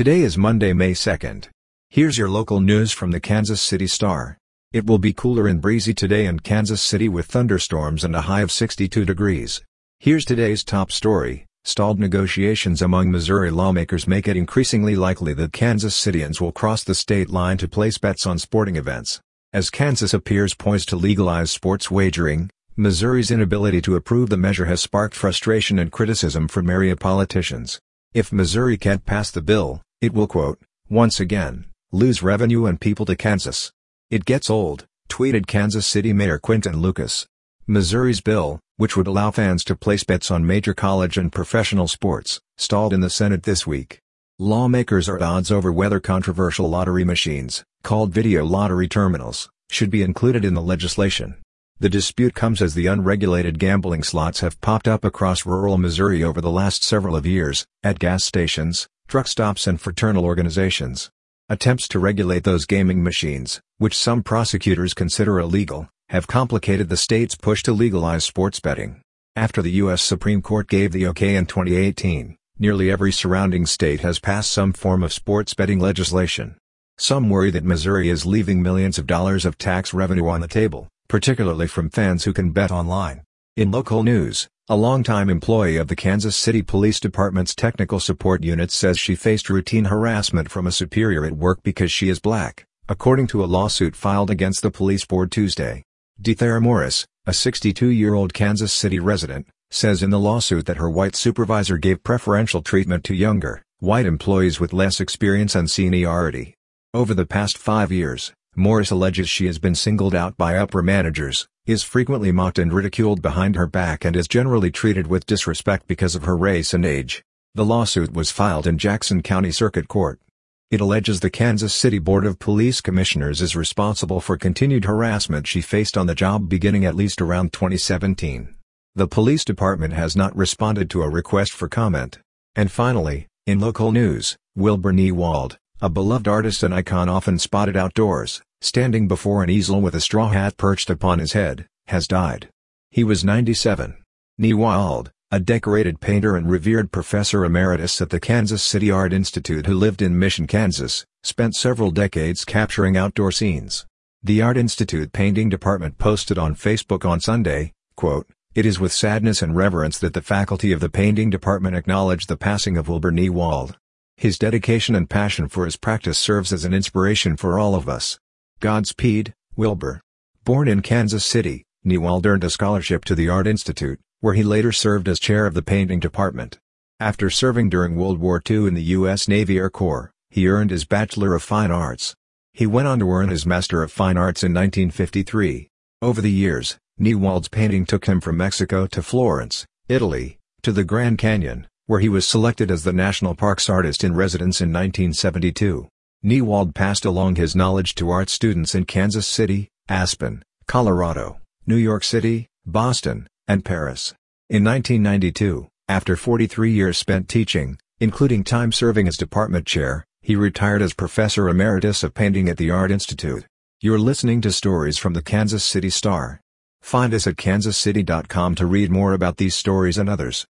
Today is Monday, May 2nd. Here's your local news from the Kansas City Star. It will be cooler and breezy today in Kansas City with thunderstorms and a high of 62 degrees. Here's today's top story. Stalled negotiations among Missouri lawmakers make it increasingly likely that Kansas Cityans will cross the state line to place bets on sporting events. As Kansas appears poised to legalize sports wagering, Missouri's inability to approve the measure has sparked frustration and criticism from area politicians. If Missouri can't pass the bill, it will quote, once again, lose revenue and people to Kansas. It gets old, tweeted Kansas City Mayor Quinton Lucas. Missouri's bill, which would allow fans to place bets on major college and professional sports, stalled in the Senate this week. Lawmakers are at odds over whether controversial lottery machines, called video lottery terminals, should be included in the legislation. The dispute comes as the unregulated gambling slots have popped up across rural Missouri over the last several of years, at gas stations, truck stops and fraternal organizations. Attempts to regulate those gaming machines, which some prosecutors consider illegal, have complicated the state's push to legalize sports betting. After the U.S. Supreme Court gave the okay in 2018, nearly every surrounding state has passed some form of sports betting legislation. Some worry that Missouri is leaving millions of dollars of tax revenue on the table, particularly from fans who can bet online. In local news, a longtime employee of the Kansas City Police Department's Technical Support Unit says she faced routine harassment from a superior at work because she is black, according to a lawsuit filed against the police board Tuesday. DeThera Morris, a 62-year-old Kansas City resident, says in the lawsuit that her white supervisor gave preferential treatment to younger, white employees with less experience and seniority. Over the past five years, Morris alleges she has been singled out by upper managers, is frequently mocked and ridiculed behind her back and is generally treated with disrespect because of her race and age. The lawsuit was filed in Jackson County Circuit Court. It alleges the Kansas City Board of Police Commissioners is responsible for continued harassment she faced on the job beginning at least around 2017. The police department has not responded to a request for comment. And finally, in local news, Wilbur Niewald, a beloved artist and icon often spotted outdoors, standing before an easel with a straw hat perched upon his head, has died. He was 97. Niewald, a decorated painter and revered professor emeritus at the Kansas City Art Institute who lived in Mission, Kansas, spent several decades capturing outdoor scenes. The Art Institute painting department posted on Facebook on Sunday, quote, It is with sadness and reverence that the faculty of the painting department acknowledge the passing of Wilbur Niewald. His dedication and passion for his practice serves as an inspiration for all of us. Godspeed, Wilbur. Born in Kansas City, Niewald earned a scholarship to the Art Institute, where he later served as chair of the painting department. After serving during World War II in the U.S. Navy Air Corps, he earned his Bachelor of Fine Arts. He went on to earn his Master of Fine Arts in 1953. Over the years, Niewald's painting took him from Mexico to Florence, Italy, to the Grand Canyon, where he was selected as the National Parks Artist in Residence in 1972. Niewald passed along his knowledge to art students in Kansas City, Aspen, Colorado, New York City, Boston, and Paris. In 1992, after 43 years spent teaching, including time serving as department chair, he retired as professor emeritus of painting at the Art Institute. You're listening to stories from the Kansas City Star. Find us at kansascity.com to read more about these stories and others.